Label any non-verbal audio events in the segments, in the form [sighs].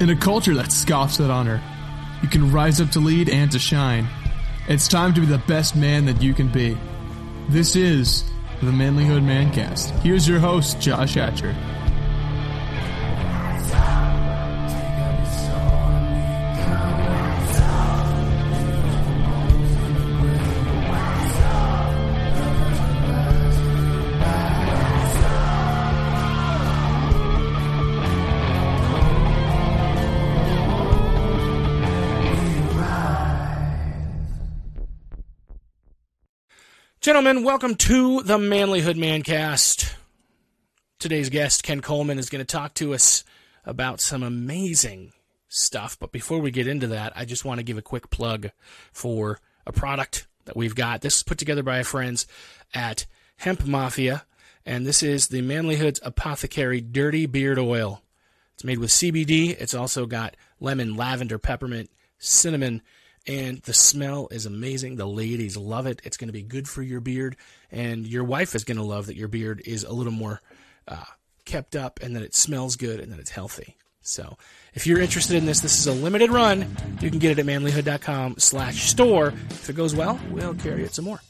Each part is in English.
In a culture that scoffs at honor, you can rise up to lead and to shine. It's time to be the best man that you can be. This is the Manlyhood Mancast. Here's your host, Josh Hatcher. Gentlemen, welcome to the Manlyhood Mancast. Today's guest, Ken Coleman, is going to talk to us about some amazing stuff. But before we get into that, I just want to give a quick plug for a product that we've got. This is put together by our friends at Hemp Mafia, and this is the Manlyhood's Apothecary Dirty Beard Oil. It's made with CBD. It's also got lemon, lavender, peppermint, cinnamon, and the smell is amazing. The ladies love it. It's going to be good for your beard, and your wife is going to love that your beard is a little more uh, kept up, and that it smells good, and that it's healthy. So, if you're interested in this, this is a limited run. You can get it at manlyhood.com/store. If it goes well, we'll carry it some more.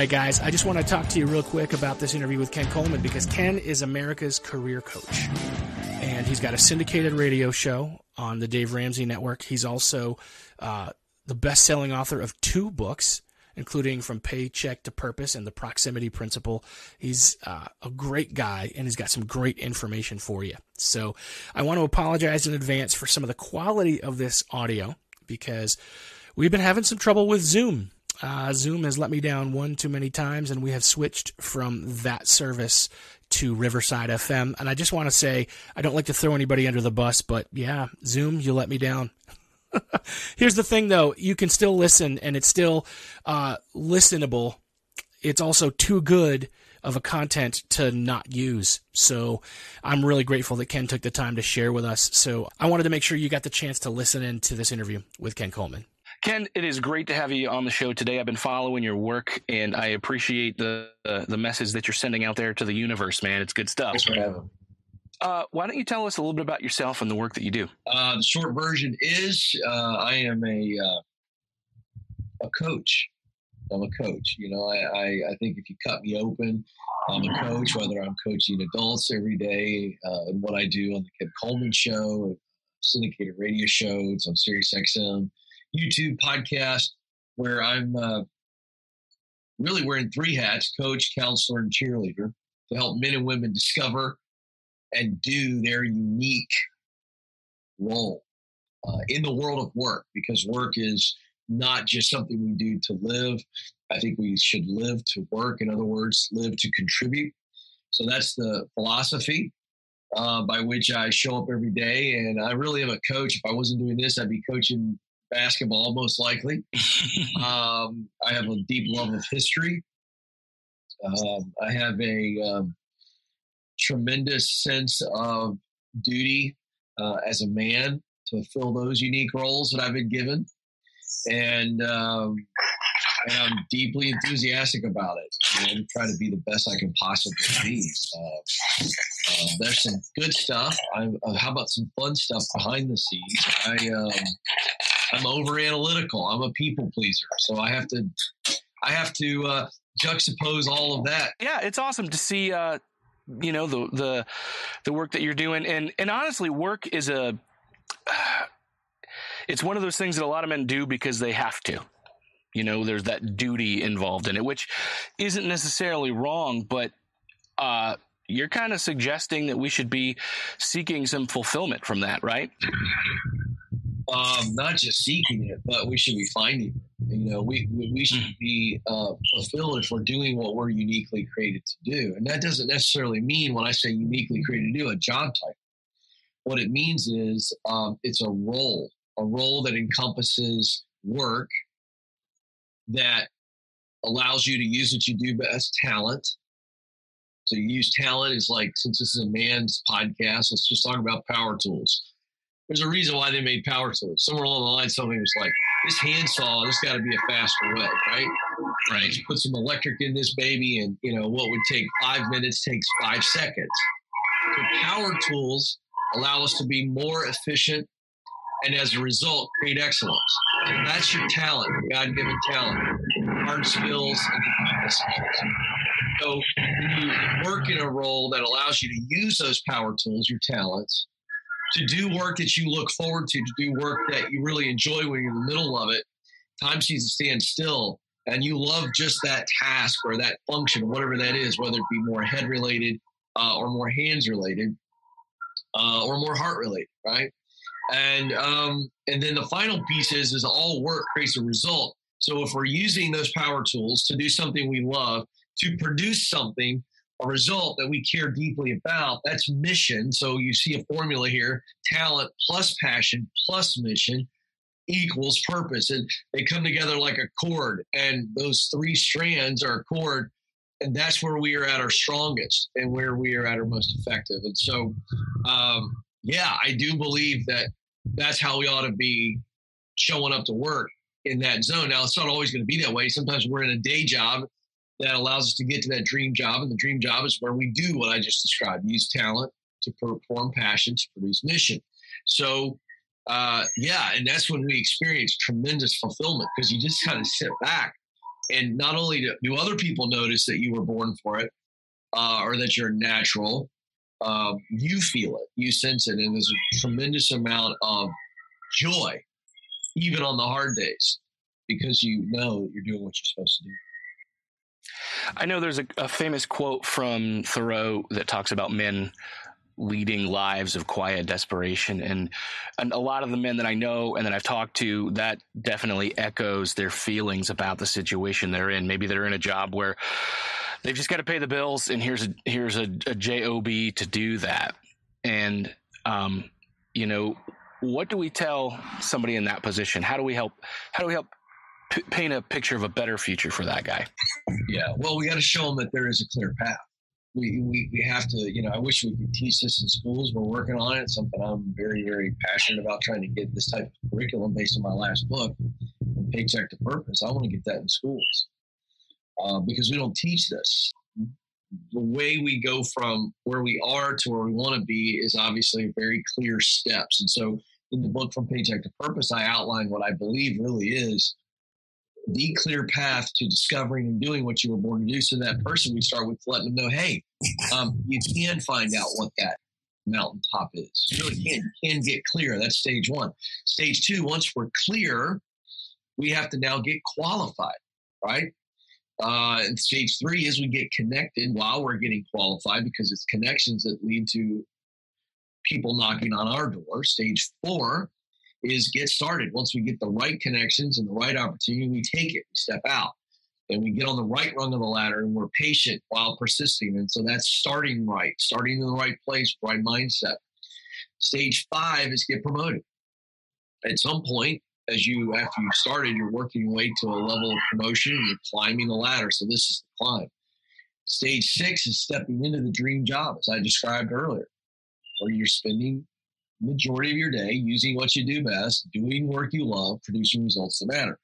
Right, guys, I just want to talk to you real quick about this interview with Ken Coleman because Ken is America's career coach. And he's got a syndicated radio show on the Dave Ramsey Network. He's also uh, the best selling author of two books, including From Paycheck to Purpose and The Proximity Principle. He's uh, a great guy and he's got some great information for you. So I want to apologize in advance for some of the quality of this audio because we've been having some trouble with Zoom. Uh, Zoom has let me down one too many times, and we have switched from that service to Riverside FM. And I just want to say, I don't like to throw anybody under the bus, but yeah, Zoom, you let me down. [laughs] Here's the thing, though you can still listen, and it's still uh, listenable. It's also too good of a content to not use. So I'm really grateful that Ken took the time to share with us. So I wanted to make sure you got the chance to listen in to this interview with Ken Coleman. Ken, it is great to have you on the show today. I've been following your work, and I appreciate the uh, the message that you're sending out there to the universe, man. It's good stuff. Thanks for having me. Uh, why don't you tell us a little bit about yourself and the work that you do? Uh, the short version is uh, I am a uh, a coach. I'm a coach. You know, I, I, I think if you cut me open, I'm a coach. Whether I'm coaching adults every day uh, and what I do on the Ken Coleman Show, syndicated radio shows on Sirius XM YouTube podcast where I'm uh, really wearing three hats coach, counselor, and cheerleader to help men and women discover and do their unique role uh, in the world of work because work is not just something we do to live. I think we should live to work. In other words, live to contribute. So that's the philosophy uh, by which I show up every day. And I really am a coach. If I wasn't doing this, I'd be coaching basketball, most likely. [laughs] um, I have a deep love of history. Um, I have a um, tremendous sense of duty uh, as a man to fill those unique roles that I've been given, and um, and I'm deeply enthusiastic about it. And try to be the best I can possibly be. Uh, uh, there's some good stuff. I, uh, how about some fun stuff behind the scenes? I um, I'm over analytical. I'm a people pleaser, so I have to I have to uh, juxtapose all of that. Yeah, it's awesome to see. Uh, you know the the the work that you're doing, and and honestly, work is a. [sighs] it's one of those things that a lot of men do because they have to. You know, there's that duty involved in it, which isn't necessarily wrong, but uh, you're kind of suggesting that we should be seeking some fulfillment from that, right? Um, not just seeking it, but we should be finding it. You know, we we should mm. be uh, fulfilled if we're doing what we're uniquely created to do, and that doesn't necessarily mean when I say uniquely created to do a job type. What it means is um, it's a role, a role that encompasses work that allows you to use what you do best, talent, So you use talent is like since this is a man's podcast, let's just talk about power tools. There's a reason why they made power tools. Somewhere along the line, somebody was like, "This handsaw, this got to be a faster way, right? Right. Let's put some electric in this baby, and you know what would take five minutes takes five seconds. So power tools allow us to be more efficient, and as a result, create excellence. That's your talent, God-given talent, hard skills and skills. So when you work in a role that allows you to use those power tools, your talents, to do work that you look forward to, to do work that you really enjoy when you're in the middle of it, time seems to stand still. And you love just that task or that function, whatever that is, whether it be more head related uh, or more hands related uh, or more heart related, right? And um, and then the final piece is is all work creates a result. So if we're using those power tools to do something we love, to produce something, a result that we care deeply about, that's mission. So you see a formula here: talent plus passion plus mission equals purpose, and they come together like a cord. And those three strands are a cord and that's where we are at our strongest and where we are at our most effective. And so, um, yeah, I do believe that that's how we ought to be showing up to work in that zone. Now, it's not always going to be that way. Sometimes we're in a day job that allows us to get to that dream job, and the dream job is where we do what I just described: use talent to perform passion to produce mission. So, uh, yeah, and that's when we experience tremendous fulfillment because you just kind of sit back and not only do, do other people notice that you were born for it uh, or that you're natural, um, you feel it, you sense it, and there's a tremendous amount of joy, even on the hard days, because you know you're doing what you're supposed to do. I know there's a, a famous quote from Thoreau that talks about men leading lives of quiet desperation. And, and a lot of the men that I know and that I've talked to, that definitely echoes their feelings about the situation they're in. Maybe they're in a job where they've just got to pay the bills, and here's a here's a, a job to do that. And um, you know, what do we tell somebody in that position? How do we help? How do we help p- paint a picture of a better future for that guy? Yeah, well, we got to show them that there is a clear path we, we, we have to, you know, I wish we could teach this in schools. We're working on it. It's something I'm very, very passionate about trying to get this type of curriculum based on my last book, Paycheck to Purpose. I want to get that in schools uh, because we don't teach this. The way we go from where we are to where we want to be is obviously very clear steps. And so in the book From Paycheck to Purpose, I outline what I believe really is the clear path to discovering and doing what you were born to do. So that person, we start with letting them know, hey, um, you can find out what that mountaintop is. You really can, can get clear. That's stage one. Stage two, once we're clear, we have to now get qualified, right? Uh, and stage three is we get connected while we're getting qualified because it's connections that lead to people knocking on our door. Stage four is get started. Once we get the right connections and the right opportunity, we take it, we step out, and we get on the right rung of the ladder and we're patient while persisting. And so that's starting right, starting in the right place, right mindset. Stage five is get promoted. At some point, as you after you started, you're working your way to a level of promotion and you're climbing the ladder. So this is the climb. Stage six is stepping into the dream job, as I described earlier, where you're spending majority of your day using what you do best, doing work you love, producing results that matter.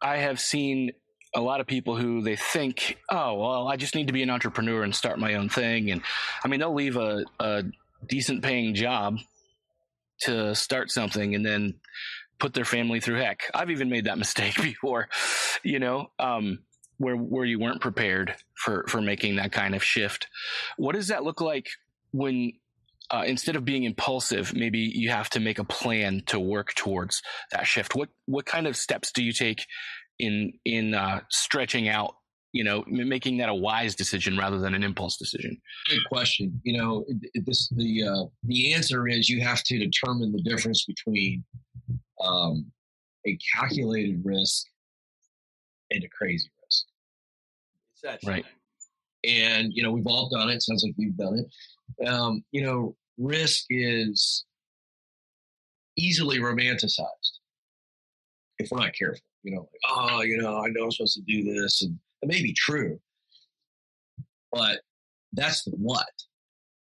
I have seen a lot of people who they think, oh, well, I just need to be an entrepreneur and start my own thing. And I mean, they'll leave a, a decent paying job to start something and then put their family through heck. I've even made that [laughs] mistake before, you know, um, where, where you weren't prepared for, for making that kind of shift. What does that look like when uh, instead of being impulsive, maybe you have to make a plan to work towards that shift. What what kind of steps do you take in in uh, stretching out? You know, making that a wise decision rather than an impulse decision. Good question. You know, this the uh, the answer is you have to determine the difference between um, a calculated risk and a crazy risk. right. And you know, we've all done it. Sounds like we've done it. Um, you know, risk is easily romanticized if we're not careful. You know, like, oh, you know, I know I'm supposed to do this, and it may be true, but that's the what.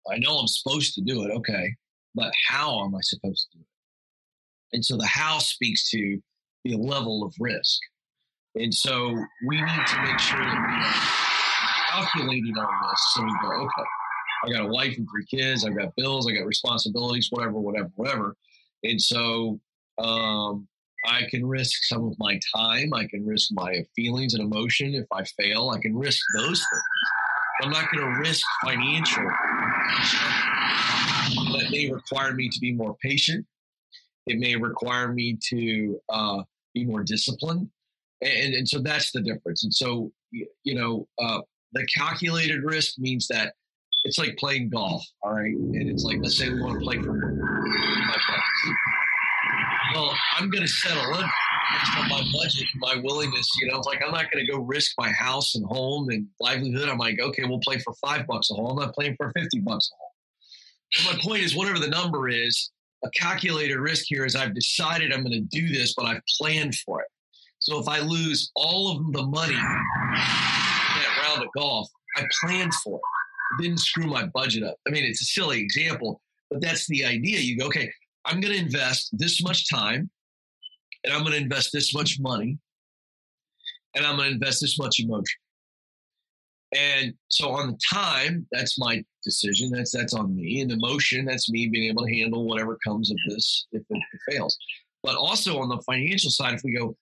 I know I'm supposed to do it, okay, but how am I supposed to do it? And so the how speaks to the level of risk. And so we need to make sure that we are calculating our this. So we go, okay, I got a wife and three kids, I've got bills, I got responsibilities, whatever, whatever, whatever. And so um, I can risk some of my time. I can risk my feelings and emotion. If I fail, I can risk those things. I'm not going to risk financial. That may require me to be more patient. It may require me to uh, be more disciplined. And, and so that's the difference. And so, you know, uh, the calculated risk means that it's like playing golf. All right. And it's like, let's say we want to play for my bucks well, I'm going to settle in based on my budget, my willingness. You know, it's like I'm not going to go risk my house and home and livelihood. I'm like, okay, we'll play for five bucks a hole. I'm not playing for 50 bucks a hole. But my point is, whatever the number is, a calculated risk here is I've decided I'm going to do this, but I've planned for it. So if I lose all of the money of golf, I planned for it. it didn't screw my budget up. I mean, it's a silly example, but that's the idea. You go, okay, I'm going to invest this much time and I'm going to invest this much money and I'm going to invest this much emotion. And so on the time, that's my decision. That's that's on me. And emotion, that's me being able to handle whatever comes of this if it, if it fails. But also on the financial side, if we go,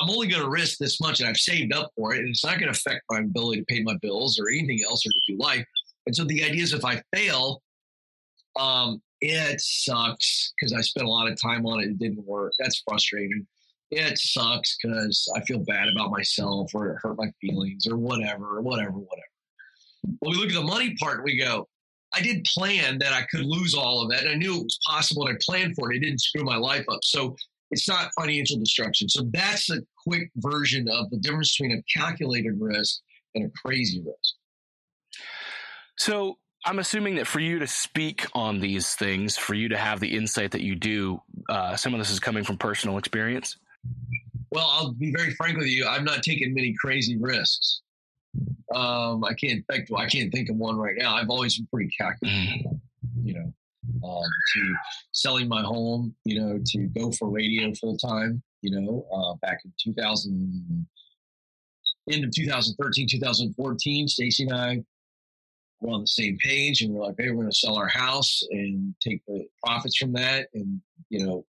I'm only going to risk this much and I've saved up for it, and it's not going to affect my ability to pay my bills or anything else or to do life. And so the idea is if I fail, um, it sucks because I spent a lot of time on it. It didn't work. That's frustrating. It sucks because I feel bad about myself or it hurt my feelings or whatever, or whatever, whatever. When we look at the money part, we go, I did plan that I could lose all of that. And I knew it was possible and I planned for it. It didn't screw my life up. So it's not financial destruction. So that's a quick version of the difference between a calculated risk and a crazy risk. So I'm assuming that for you to speak on these things, for you to have the insight that you do, uh, some of this is coming from personal experience. Well, I'll be very frank with you. I've not taken many crazy risks. Um, I can't think. I can't think of one right now. I've always been pretty calculated. Mm. You know, um, to selling my home. You know, to go for radio full time. You know, uh, back in 2000, end of 2013, 2014, Stacy and I we're on the same page and we're like, hey, we're going to sell our house and take the profits from that and, you know,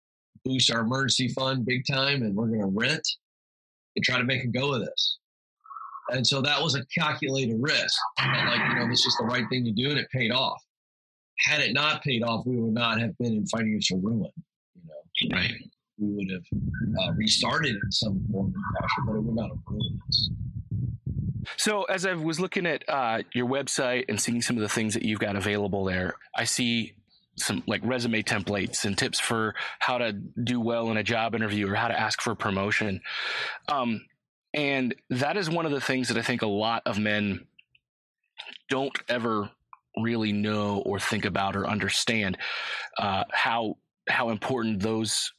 boost our emergency fund big time and we're going to rent and try to make a go of this. And so that was a calculated risk. like, you know, this is the right thing to do and it paid off. Had it not paid off, we would not have been in financial ruin, you know. Right. We would have uh, restarted in some form of fashion, but it would not have ruined us. So, as I was looking at uh, your website and seeing some of the things that you've got available there, I see some like resume templates and tips for how to do well in a job interview or how to ask for promotion. Um, and that is one of the things that I think a lot of men don't ever really know or think about or understand uh, how how important those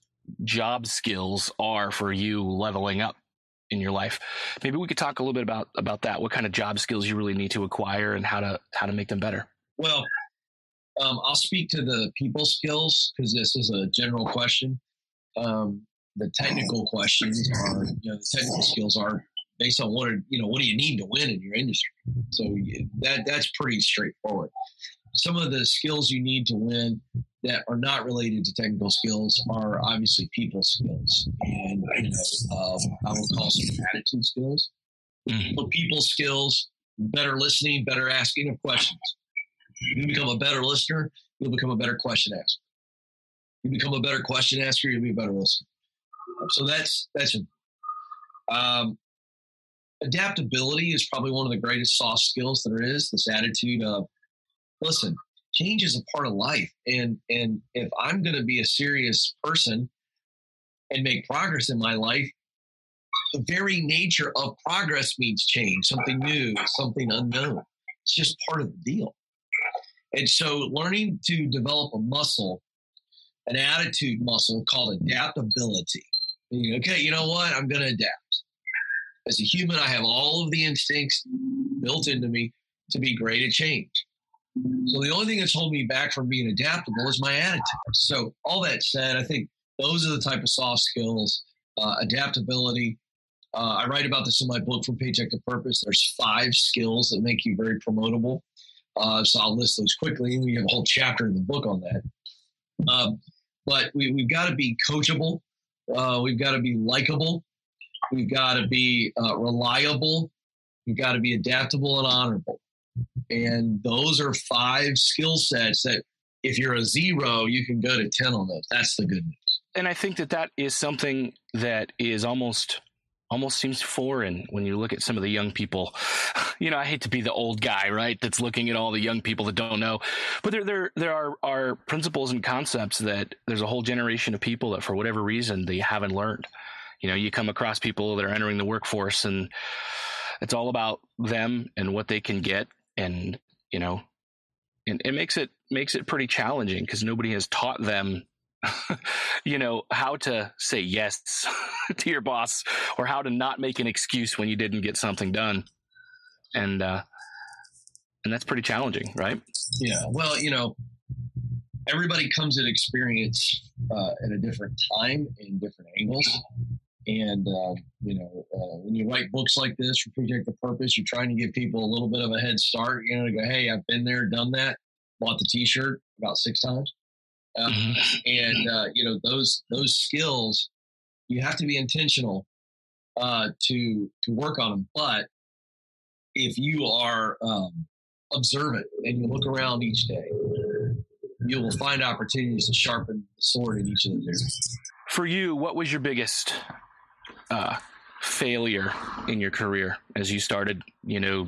job skills are for you leveling up in your life. Maybe we could talk a little bit about about that. What kind of job skills you really need to acquire and how to how to make them better. Well, um, I'll speak to the people skills because this is a general question. Um, the technical questions are, you know, the technical skills are based on what you know what do you need to win in your industry. So that that's pretty straightforward. Some of the skills you need to win that are not related to technical skills are obviously people skills and you know um, I would call some attitude skills. Mm-hmm. But people skills, better listening, better asking of questions. You become a better listener, you'll become a better question asker. You become a better question asker, you'll be a better listener. So that's that's um, adaptability is probably one of the greatest soft skills there is. This attitude of listen, change is a part of life. And and if I'm going to be a serious person and make progress in my life, the very nature of progress means change, something new, something unknown. It's just part of the deal. And so learning to develop a muscle, an attitude muscle called adaptability. okay, you know what? I'm going to adapt. As a human, I have all of the instincts built into me to be great at change. So the only thing that's holding me back from being adaptable is my attitude. So all that said, I think those are the type of soft skills, uh, adaptability. Uh, I write about this in my book from Paycheck to Purpose. There's five skills that make you very promotable. Uh, so I'll list those quickly. We have a whole chapter in the book on that. Um, but we, have got to be coachable. Uh, we've got to be likable. We've got to be uh, reliable. We've got to be adaptable and honorable. And those are five skill sets that if you're a zero, you can go to 10 on those. That's the good news. And I think that that is something that is almost almost seems foreign when you look at some of the young people. [sighs] You know, I hate to be the old guy, right? That's looking at all the young people that don't know, but there there there are are principles and concepts that there's a whole generation of people that for whatever reason they haven't learned. You know, you come across people that are entering the workforce and it's all about them and what they can get and you know and it makes it makes it pretty challenging because nobody has taught them [laughs] you know how to say yes [laughs] to your boss or how to not make an excuse when you didn't get something done. And uh and that's pretty challenging right? Yeah well you know everybody comes at experience uh, at a different time in different angles and uh, you know, uh, when you write books like this for Paycheck to Purpose, you're trying to give people a little bit of a head start. You know, to go, hey, I've been there, done that, bought the T-shirt about six times, uh, mm-hmm. and uh, you know those those skills. You have to be intentional uh, to to work on them. But if you are um, observant and you look around each day, you will find opportunities to sharpen the sword in each of those areas. For you, what was your biggest uh, failure in your career as you started, you know,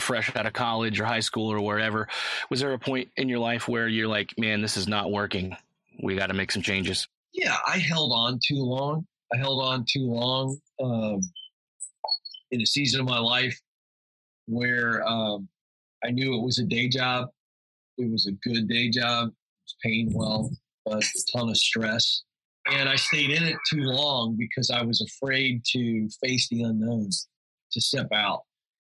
fresh out of college or high school or wherever? Was there a point in your life where you're like, man, this is not working? We got to make some changes. Yeah, I held on too long. I held on too long um, in a season of my life where um, I knew it was a day job. It was a good day job. It was paying well, but a ton of stress and I stayed in it too long because I was afraid to face the unknown, to step out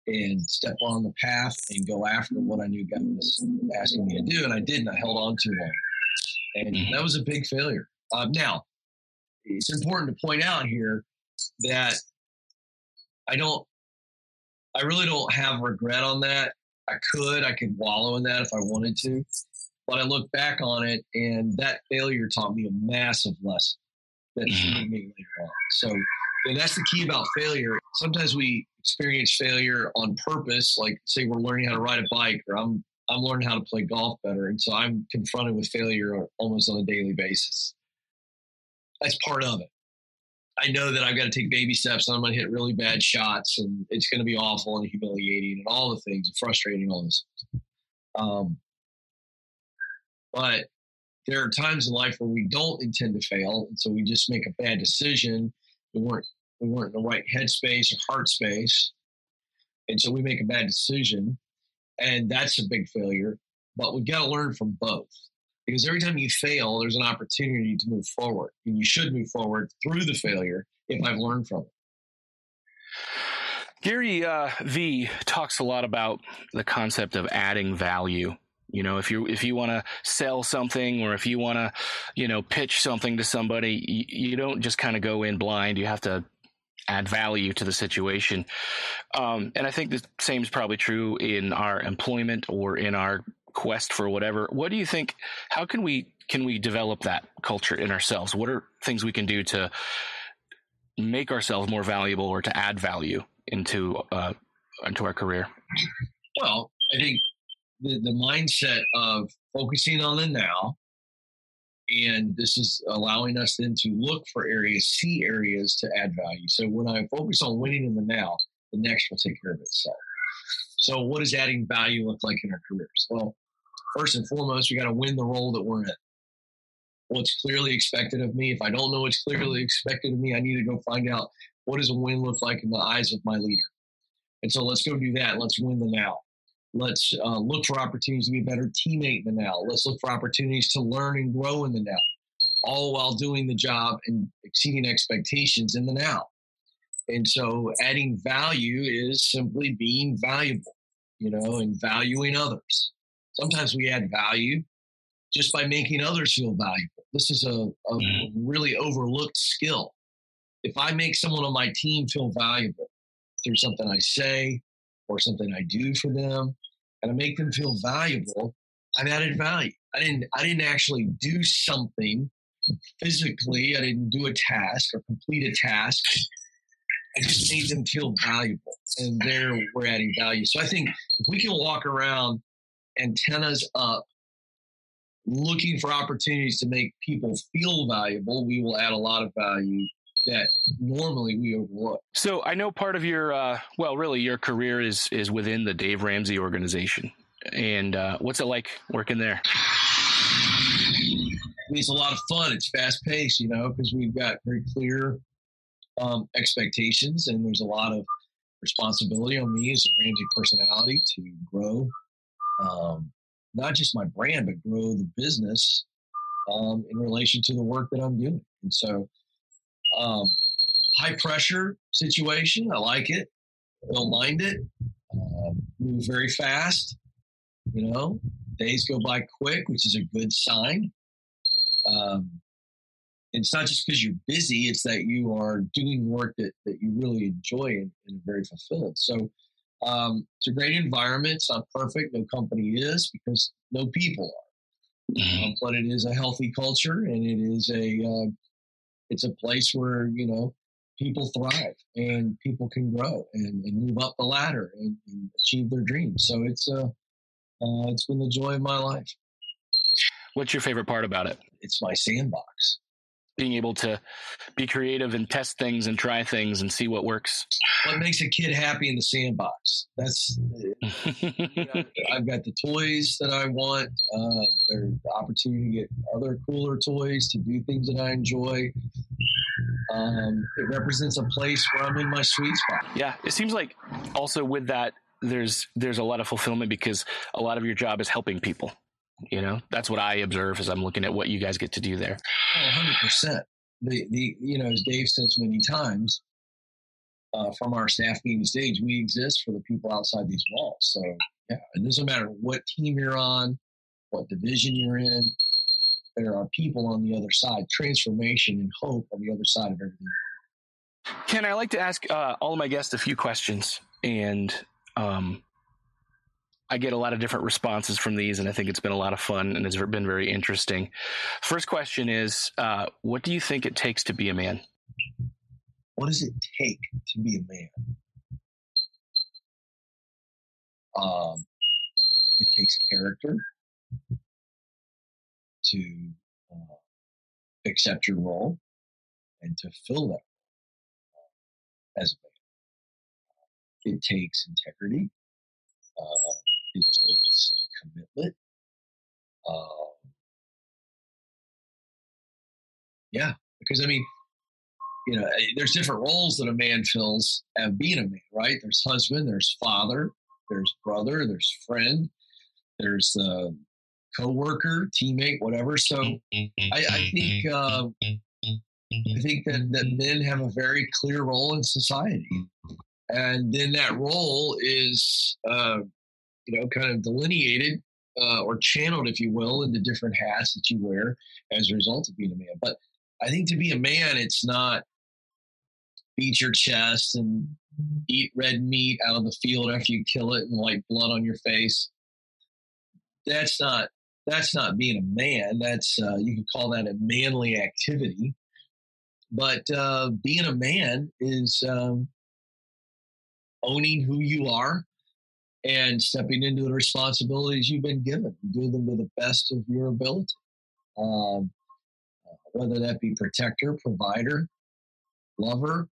and step on the path and go after what I knew God was asking me to do. And I didn't. I held on too long. And mm-hmm. that was a big failure. Uh, now, it's important to point out here that I don't, I really don't have regret on that. I could, I could wallow in that if I wanted to. But I look back on it, and that failure taught me a massive lesson that mm-hmm. me later on. So, and that's the key about failure. Sometimes we experience failure on purpose, like say we're learning how to ride a bike, or I'm I'm learning how to play golf better, and so I'm confronted with failure almost on a daily basis. That's part of it. I know that I've got to take baby steps and I'm going to hit really bad shots and it's going to be awful and humiliating and all the things, and frustrating, all this. Um, but there are times in life where we don't intend to fail, and so we just make a bad decision. We weren't we weren't in the right headspace or heart space, and so we make a bad decision, and that's a big failure. But we've got to learn from both because every time you fail, there's an opportunity to move forward, and you should move forward through the failure if I've learned from it. Gary uh, V talks a lot about the concept of adding value you know, if you if you want to sell something or if you want to, you know, pitch something to somebody, you, you don't just kind of go in blind. You have to add value to the situation. Um, and I think the same is probably true in our employment or in our quest for whatever. What do you think? How can we can we develop that culture in ourselves? What are things we can do to make ourselves more valuable or to add value into uh, into our career? Well, I think the, the mindset of focusing on the now. And this is allowing us then to look for areas, see areas to add value. So when I focus on winning in the now, the next will take care of itself. So, what does adding value look like in our careers? Well, first and foremost, we got to win the role that we're in. What's clearly expected of me? If I don't know what's clearly expected of me, I need to go find out what does a win look like in the eyes of my leader. And so let's go do that. Let's win the now. Let's uh, look for opportunities to be a better teammate in the now. Let's look for opportunities to learn and grow in the now, all while doing the job and exceeding expectations in the now. And so adding value is simply being valuable. you know, and valuing others. Sometimes we add value just by making others feel valuable. This is a, a mm-hmm. really overlooked skill. If I make someone on my team feel valuable through something I say or something I do for them, and I make them feel valuable, I've added value. I didn't I didn't actually do something physically. I didn't do a task or complete a task. I just made them feel valuable, and there we're adding value. So I think if we can walk around antennas up, looking for opportunities to make people feel valuable, we will add a lot of value that normally we overlook. So I know part of your, uh, well, really your career is is within the Dave Ramsey organization. And uh, what's it like working there? it's a lot of fun. It's fast paced, you know, because we've got very clear um, expectations, and there's a lot of responsibility on me as a Ramsey personality to grow um, not just my brand, but grow the business um, in relation to the work that I'm doing. And so, um, high pressure situation, I like it. I don't mind it. Uh, move very fast. You know, days go by quick, which is a good sign. Um, it's not just because you're busy; it's that you are doing work that, that you really enjoy and, and are very fulfilled. So, um, it's a great environment. It's not perfect. No company is because no people are. Mm-hmm. Um, but it is a healthy culture, and it is a uh, it's a place where you know people thrive and people can grow and, and move up the ladder and, and, achieve their dreams. So it's uh, uh, it's been the joy of my life. What's your favorite part about it? It's my sandbox being able to be creative and test things and try things and see what works. What makes a kid happy in the sandbox? That's [laughs] I've got the toys that I want. Uh, there's the opportunity to get other cooler toys to do things that I enjoy. Um, it represents a place where I'm in my sweet spot. Yeah, it seems like also with that there's there's a lot of fulfillment because a lot of your job is helping people you know, that's what I observe as I'm looking at what you guys get to do there. Oh, 100%. The, the, you know, as Dave says many times, uh, from our staff meeting stage, we exist for the people outside these walls. So, yeah, it doesn't matter what team you're on, what division you're in, there are people on the other side, transformation and hope on the other side of everything. Ken, I like to ask uh, all of my guests a few questions, and um, I get a lot of different responses from these, and I think it's been a lot of fun and it's been very interesting. First question is uh, What do you think it takes to be a man? What does it take to be a man? Um, it takes character to uh, accept your role and to fill that uh, as a man. It takes integrity. Uh, it takes commitment. Um, yeah, because I mean, you know, eh, there's different roles that a man fills at being a man, right? There's husband, there's father, there's brother, there's friend, there's uh, co-worker, teammate, whatever. So I, I think uh, I think that, that men have a very clear role in society, and then that role is uh, you know, kind of delineated uh, or channeled, if you will, into different hats that you wear as a result of being a man. But I think to be a man, it's not beat your chest and eat red meat out of the field after you kill it and like blood on your face. That's not that's not being a man. That's uh, you can call that a manly activity. But uh, being a man is um, owning who you are, and stepping into the responsibilities you've been given, do them to the best of your ability. Um, whether that be protector, provider, lover,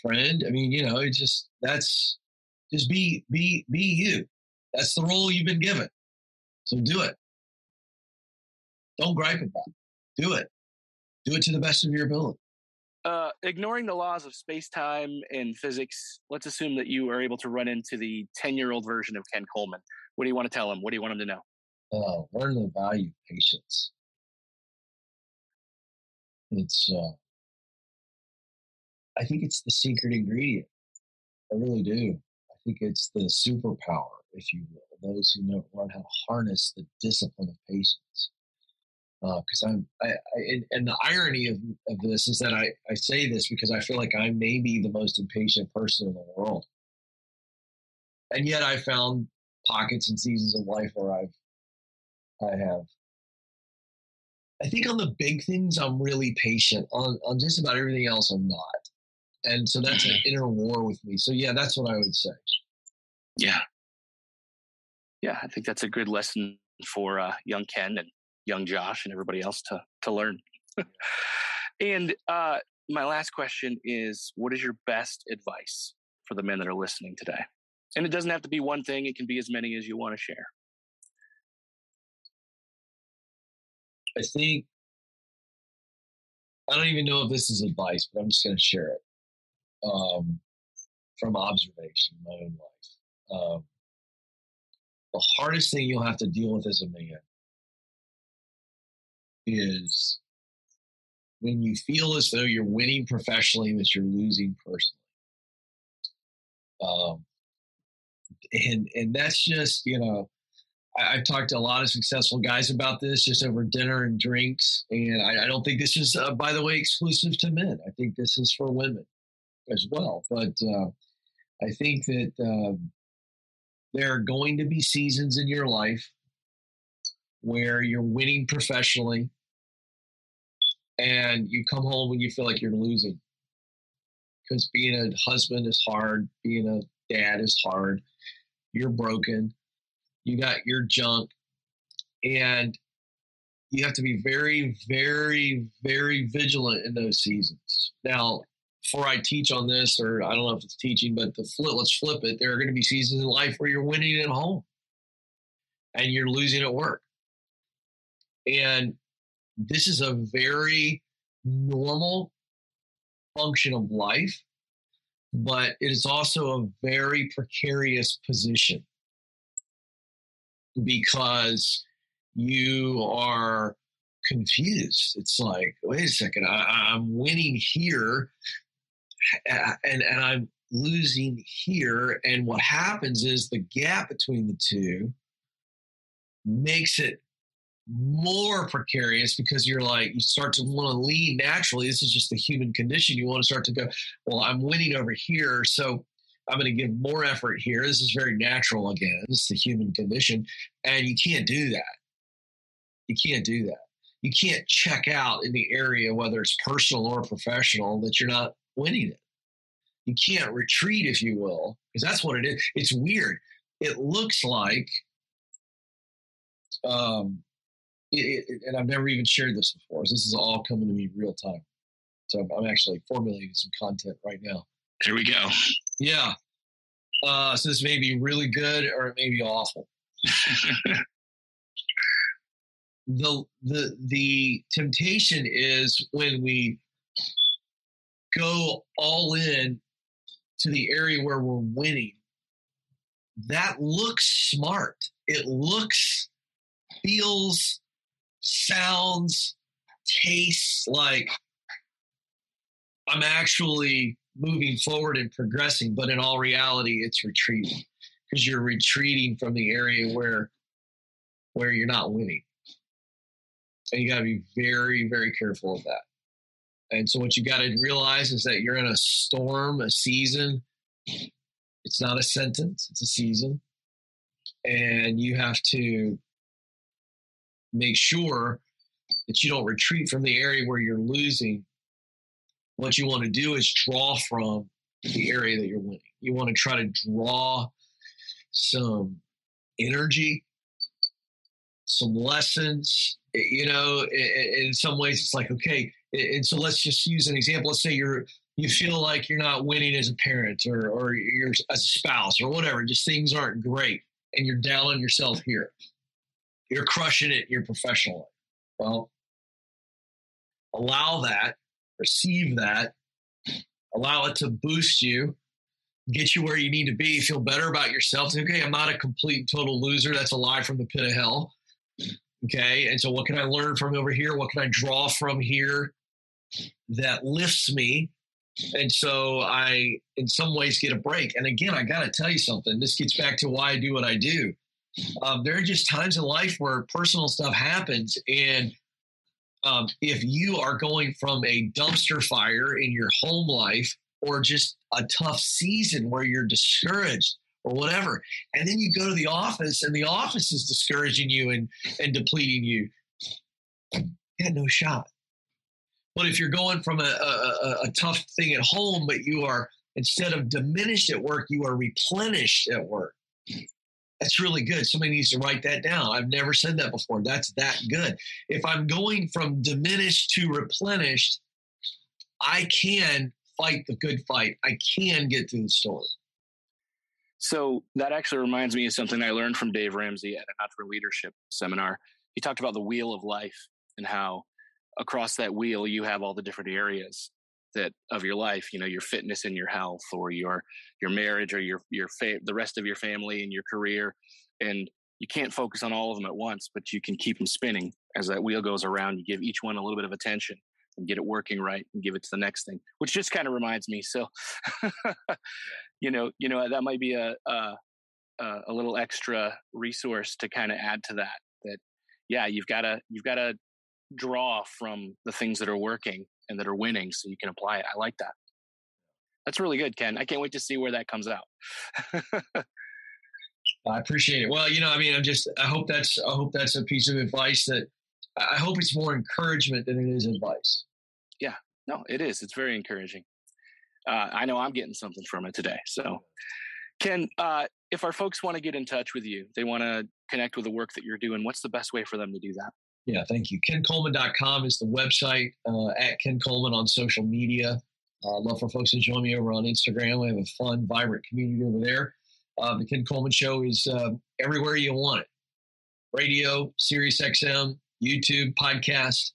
friend. I mean, you know, it's just that's just be be be you. That's the role you've been given. So do it. Don't gripe about it. Do it. Do it to the best of your ability. Uh, ignoring the laws of space time and physics, let's assume that you are able to run into the 10 year old version of Ken Coleman. What do you want to tell him? What do you want him to know? Uh, learn the value of patience. It's, uh, I think it's the secret ingredient. I really do. I think it's the superpower, if you will, those who know, learn how to harness the discipline of patience. Because uh, I'm, I, I and, the irony of, of this is that I, I say this because I feel like I may be the most impatient person in the world. And yet I found pockets and seasons of life where I've, I have I think on the big things, I'm really patient. On on just about everything else, I'm not. And so that's an mm-hmm. inner war with me. So yeah, that's what I would say. Yeah, yeah, I think that's a good lesson for uh, young Ken and young Josh and everybody else to to learn. [laughs] and uh, my last question is, what is your best advice for the men that are listening today? And it doesn't have to be one thing; it can be as many as you want to share. I think I don't even know if this is advice, but I'm just going to share it um, from observation in my own life. Um, the hardest thing you'll have to deal with as a man is when you feel as though you're winning professionally, but you're losing personally. Um, and and that's just you know I, have talked to a lot of successful guys about this just over dinner and drinks. And I, I don't think this is, uh, by the way, exclusive to men. I think this is for women as well. But uh, I think that um, there are going to be seasons in your life where you're winning professionally and you come home when you feel like you're losing. Because being a husband is hard, being a dad is hard, you're broken you got your junk, and you have to be very, very, very vigilant in those seasons. Now, before I teach on this, or I don't know if it's teaching, but the flip, let's flip it. There are going to be seasons in life where you're winning at home and you're losing at work. And this is a very normal function of life, but it is also a very precarious position because you are confused. It's like, wait a second, I, am winning here and, and I'm losing here. And what happens is the gap between the two makes it more precarious because you're like you start to want to lean naturally this is just the human condition you want to start to go well i'm winning over here so I'm going to give more effort here. This is very natural again. It's the human condition. And you can't do that. You can't do that. You can't check out in the area, whether it's personal or professional, that you're not winning it. You can't retreat, if you will, because that's what it is. It's weird. It looks like, um, it, it, and I've never even shared this before. So this is all coming to me real time. So I'm, I'm actually formulating some content right now. There we go. Yeah. Uh, so this may be really good or it may be awful. [laughs] the the the temptation is when we go all in to the area where we're winning. That looks smart. It looks, feels, sounds, tastes like I'm actually moving forward and progressing, but in all reality, it's retreating because you're retreating from the area where where you're not winning. And you got to be very, very careful of that. And so, what you got to realize is that you're in a storm, a season. It's not a sentence, it's a season. And you have to make sure that you don't retreat from the area where you're losing what you want to do is draw from the area that you're winning. You want to try to draw some energy, some lessons. You know, in some ways, it's like okay. And so let's just use an example. Let's say you're you feel like you're not winning as a parent or or you're as a spouse or whatever. Just things aren't great, and you're down on yourself here. You're crushing it in your professional life. Well, allow that receive that, allow it to boost you, get you where you need to be, feel better about yourself. Okay, I'm not a complete total loser. That's a lie from the pit of hell. Okay, and so what can I learn from over here? What can I draw from here that lifts me And so I, in some ways, get a break. And again, I got to tell you something. This gets back to why I do what I do. Um, there are just times in life where personal stuff happens. And um, if you are going from a dumpster fire in your home life or just a tough season where you're discouraged or whatever, and then you go to the office and the office is discouraging you and, and depleting you, you had no shot. But if you're going from a, a, a tough thing at home, but you are instead of diminished at work, you are replenished at work. That's really good. Somebody needs to write that down. I've never said that before. That's that good. If I'm going from diminished to replenished, I can fight the good fight. I can get through the storm. So that actually reminds me of something I learned from Dave Ramsey at an Entrepreneur Leadership seminar. He talked about the wheel of life and how across that wheel you have all the different areas that of your life you know your fitness and your health or your your marriage or your your fa- the rest of your family and your career and you can't focus on all of them at once but you can keep them spinning as that wheel goes around. You give each one a little bit of attention and get it working right and give it to the next thing which just kind of reminds me so [laughs] you know you know that might be a a, a little extra resource to kind of add to that that yeah you've got to you've got to draw from the things that are working and that are winning so you can apply it. I like that. That's really good, Ken. I can't wait to see where that comes out. [laughs] I appreciate it. Well, you know, I mean, I'm just I hope that's I hope that's a piece of advice that I hope it's more encouragement than it is advice. Yeah. No, it is. It's very encouraging. Uh, I know I'm getting something from it today. So, Ken, uh, if our folks want to get in touch with you, they want to connect with the work that you're doing, what's the best way for them to do that? Yeah, thank you. KenColeman.com is the website, uh, at Ken Coleman on social media. Uh, love for folks to join me over on Instagram. We have a fun, vibrant community over there. Uh, the Ken Coleman Show is uh, everywhere you want it radio, Sirius XM, YouTube, podcast.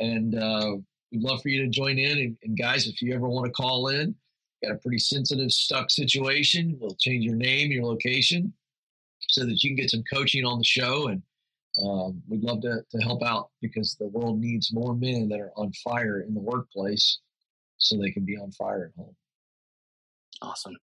And uh, we'd love for you to join in. And, and guys, if you ever want to call in, got a pretty sensitive, stuck situation, we'll change your name, your location, so that you can get some coaching on the show and um, we'd love to, to help out because the world needs more men that are on fire in the workplace so they can be on fire at home. Awesome.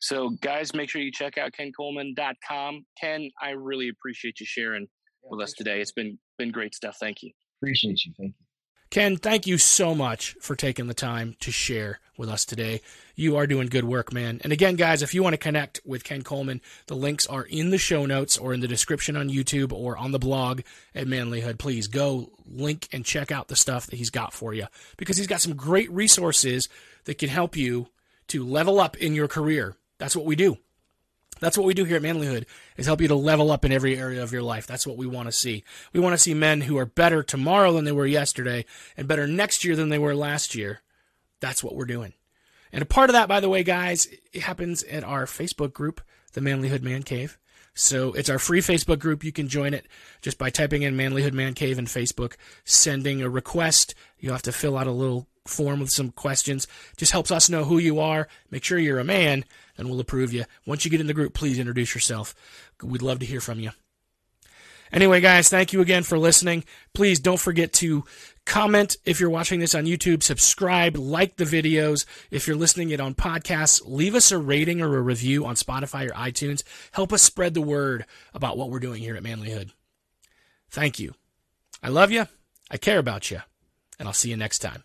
So, guys, make sure you check out kencoleman.com. Ken, I really appreciate you sharing yeah, with us today. It's been been great stuff. Thank you. Appreciate you. Thank you. Ken, thank you so much for taking the time to share with us today. You are doing good work, man. And again, guys, if you want to connect with Ken Coleman, the links are in the show notes or in the description on YouTube or on the blog at Manlyhood. Please go link and check out the stuff that he's got for you because he's got some great resources that can help you to level up in your career. That's what we do. That's what we do here at Manlyhood is help you to level up in every area of your life. That's what we want to see. We want to see men who are better tomorrow than they were yesterday and better next year than they were last year. That's what we're doing. And a part of that, by the way, guys, it happens at our Facebook group, the Manlyhood Man Cave. So it's our free Facebook group. You can join it just by typing in Manlyhood Man Cave in Facebook, sending a request. You have to fill out a little form with some questions. Just helps us know who you are. Make sure you're a man, and we'll approve you. Once you get in the group, please introduce yourself. We'd love to hear from you. Anyway, guys, thank you again for listening. Please don't forget to comment if you're watching this on YouTube, subscribe, like the videos. If you're listening it on podcasts, leave us a rating or a review on Spotify or iTunes. Help us spread the word about what we're doing here at Manlyhood. Thank you. I love you. I care about you. And I'll see you next time.